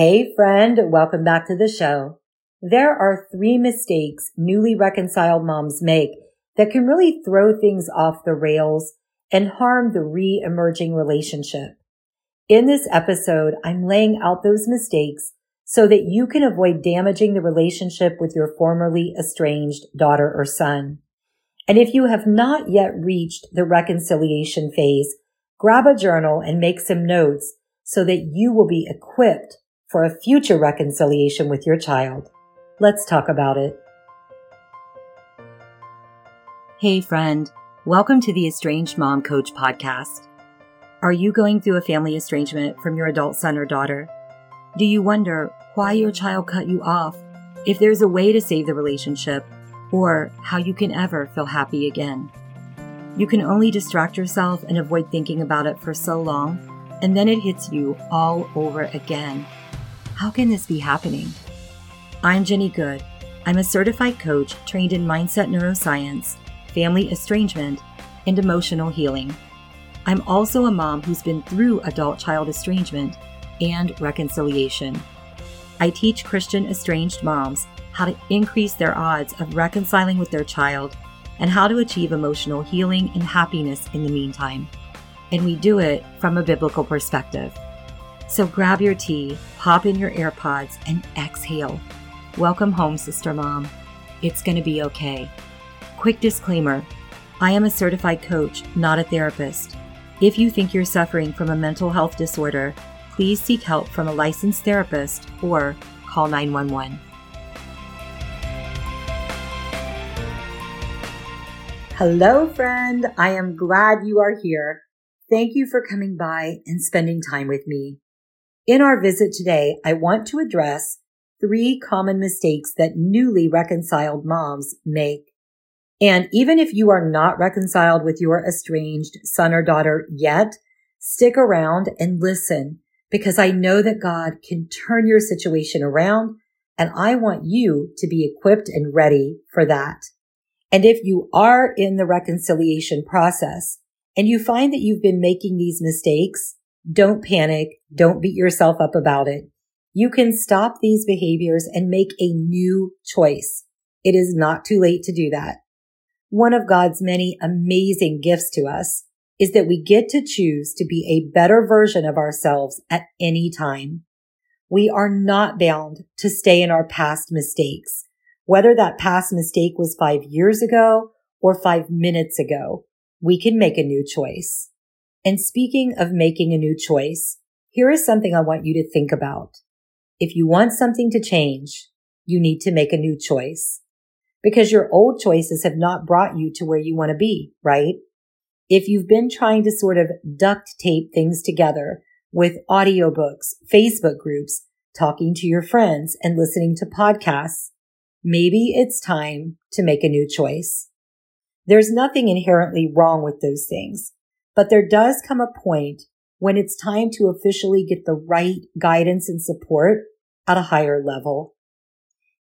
Hey friend, welcome back to the show. There are three mistakes newly reconciled moms make that can really throw things off the rails and harm the re-emerging relationship. In this episode, I'm laying out those mistakes so that you can avoid damaging the relationship with your formerly estranged daughter or son. And if you have not yet reached the reconciliation phase, grab a journal and make some notes so that you will be equipped for a future reconciliation with your child. Let's talk about it. Hey friend, welcome to the Estranged Mom Coach podcast. Are you going through a family estrangement from your adult son or daughter? Do you wonder why your child cut you off, if there's a way to save the relationship, or how you can ever feel happy again? You can only distract yourself and avoid thinking about it for so long, and then it hits you all over again. How can this be happening? I'm Jenny Good. I'm a certified coach trained in mindset neuroscience, family estrangement, and emotional healing. I'm also a mom who's been through adult child estrangement and reconciliation. I teach Christian estranged moms how to increase their odds of reconciling with their child and how to achieve emotional healing and happiness in the meantime. And we do it from a biblical perspective. So grab your tea, pop in your AirPods, and exhale. Welcome home, Sister Mom. It's going to be okay. Quick disclaimer I am a certified coach, not a therapist. If you think you're suffering from a mental health disorder, please seek help from a licensed therapist or call 911. Hello, friend. I am glad you are here. Thank you for coming by and spending time with me. In our visit today, I want to address three common mistakes that newly reconciled moms make. And even if you are not reconciled with your estranged son or daughter yet, stick around and listen because I know that God can turn your situation around and I want you to be equipped and ready for that. And if you are in the reconciliation process and you find that you've been making these mistakes, don't panic. Don't beat yourself up about it. You can stop these behaviors and make a new choice. It is not too late to do that. One of God's many amazing gifts to us is that we get to choose to be a better version of ourselves at any time. We are not bound to stay in our past mistakes, whether that past mistake was five years ago or five minutes ago. We can make a new choice. And speaking of making a new choice, here is something I want you to think about. If you want something to change, you need to make a new choice because your old choices have not brought you to where you want to be, right? If you've been trying to sort of duct tape things together with audiobooks, Facebook groups, talking to your friends and listening to podcasts, maybe it's time to make a new choice. There's nothing inherently wrong with those things. But there does come a point when it's time to officially get the right guidance and support at a higher level.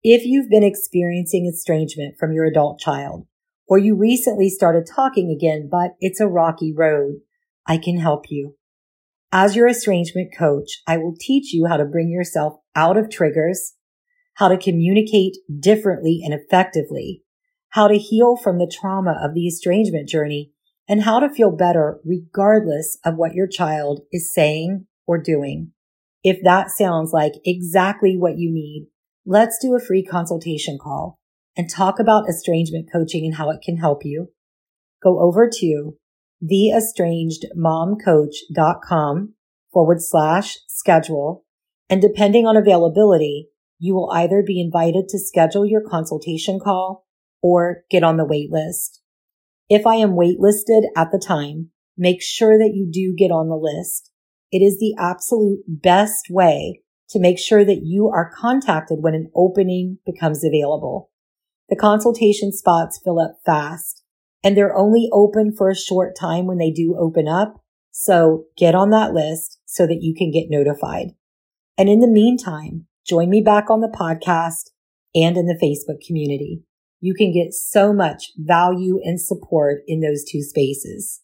If you've been experiencing estrangement from your adult child, or you recently started talking again, but it's a rocky road, I can help you. As your estrangement coach, I will teach you how to bring yourself out of triggers, how to communicate differently and effectively, how to heal from the trauma of the estrangement journey, and how to feel better regardless of what your child is saying or doing. If that sounds like exactly what you need, let's do a free consultation call and talk about estrangement coaching and how it can help you. Go over to theestrangedmomcoach.com forward slash schedule. And depending on availability, you will either be invited to schedule your consultation call or get on the wait list. If I am waitlisted at the time, make sure that you do get on the list. It is the absolute best way to make sure that you are contacted when an opening becomes available. The consultation spots fill up fast and they're only open for a short time when they do open up. So get on that list so that you can get notified. And in the meantime, join me back on the podcast and in the Facebook community. You can get so much value and support in those two spaces.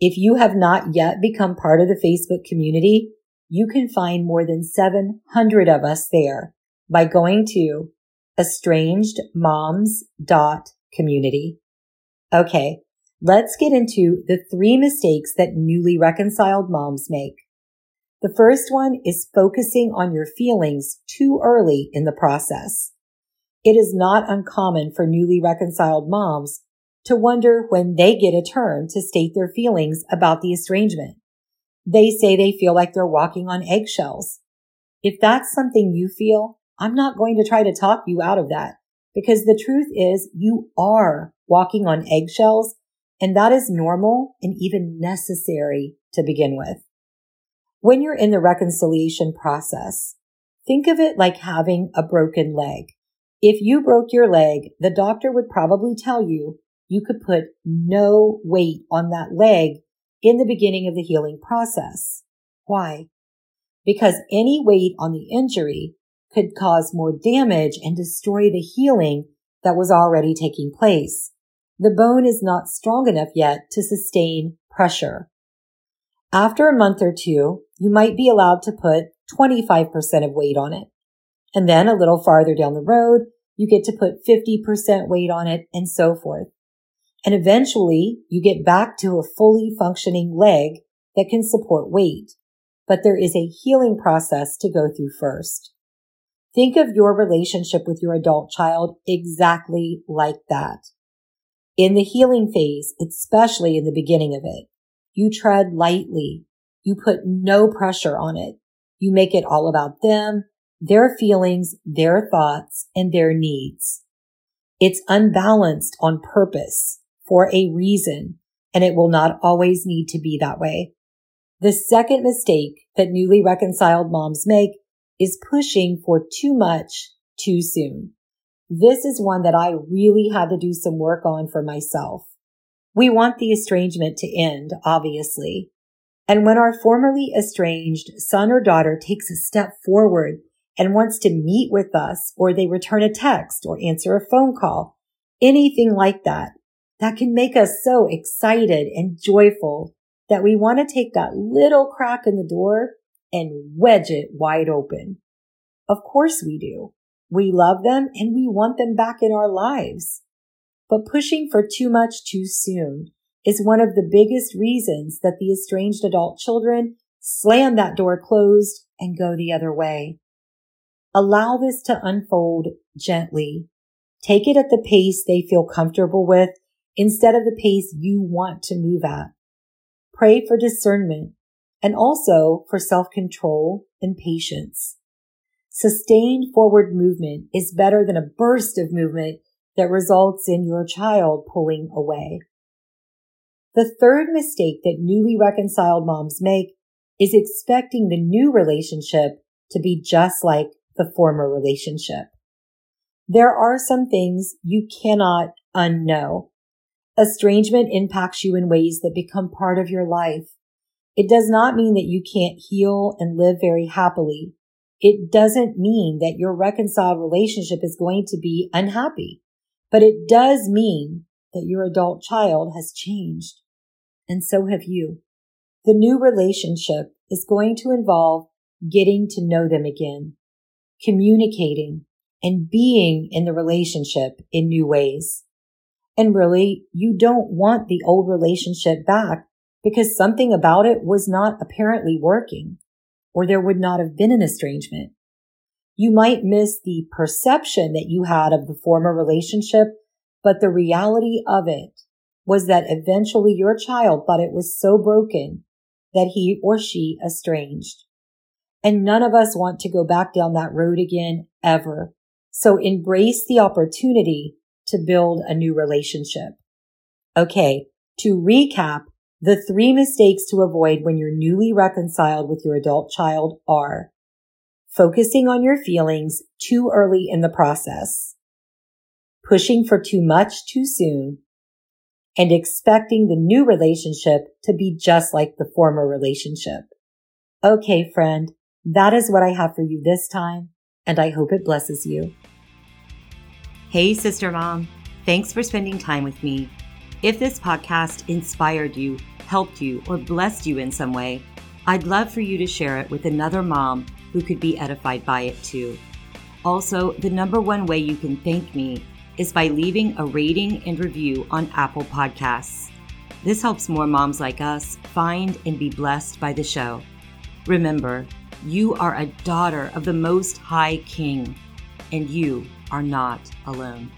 If you have not yet become part of the Facebook community, you can find more than 700 of us there by going to estrangedmoms.community. Okay, let's get into the three mistakes that newly reconciled moms make. The first one is focusing on your feelings too early in the process. It is not uncommon for newly reconciled moms to wonder when they get a turn to state their feelings about the estrangement. They say they feel like they're walking on eggshells. If that's something you feel, I'm not going to try to talk you out of that because the truth is you are walking on eggshells and that is normal and even necessary to begin with. When you're in the reconciliation process, think of it like having a broken leg. If you broke your leg, the doctor would probably tell you you could put no weight on that leg in the beginning of the healing process. Why? Because any weight on the injury could cause more damage and destroy the healing that was already taking place. The bone is not strong enough yet to sustain pressure. After a month or two, you might be allowed to put 25% of weight on it. And then a little farther down the road, you get to put 50% weight on it and so forth. And eventually you get back to a fully functioning leg that can support weight. But there is a healing process to go through first. Think of your relationship with your adult child exactly like that. In the healing phase, especially in the beginning of it, you tread lightly. You put no pressure on it. You make it all about them, their feelings, their thoughts, and their needs. It's unbalanced on purpose for a reason, and it will not always need to be that way. The second mistake that newly reconciled moms make is pushing for too much too soon. This is one that I really had to do some work on for myself. We want the estrangement to end, obviously. And when our formerly estranged son or daughter takes a step forward and wants to meet with us, or they return a text or answer a phone call, anything like that, that can make us so excited and joyful that we want to take that little crack in the door and wedge it wide open. Of course we do. We love them and we want them back in our lives. But pushing for too much too soon is one of the biggest reasons that the estranged adult children slam that door closed and go the other way. Allow this to unfold gently. Take it at the pace they feel comfortable with instead of the pace you want to move at. Pray for discernment and also for self-control and patience. Sustained forward movement is better than a burst of movement that results in your child pulling away. The third mistake that newly reconciled moms make is expecting the new relationship to be just like the former relationship. There are some things you cannot unknow. Estrangement impacts you in ways that become part of your life. It does not mean that you can't heal and live very happily. It doesn't mean that your reconciled relationship is going to be unhappy, but it does mean that your adult child has changed. And so have you. The new relationship is going to involve getting to know them again, communicating and being in the relationship in new ways. And really, you don't want the old relationship back because something about it was not apparently working, or there would not have been an estrangement. You might miss the perception that you had of the former relationship, but the reality of it was that eventually your child thought it was so broken that he or she estranged. And none of us want to go back down that road again ever. So embrace the opportunity to build a new relationship. Okay. To recap, the three mistakes to avoid when you're newly reconciled with your adult child are focusing on your feelings too early in the process, pushing for too much too soon, and expecting the new relationship to be just like the former relationship. Okay, friend, that is what I have for you this time, and I hope it blesses you. Hey, sister mom. Thanks for spending time with me. If this podcast inspired you, helped you, or blessed you in some way, I'd love for you to share it with another mom who could be edified by it too. Also, the number one way you can thank me is by leaving a rating and review on Apple Podcasts. This helps more moms like us find and be blessed by the show. Remember, you are a daughter of the Most High King, and you are not alone.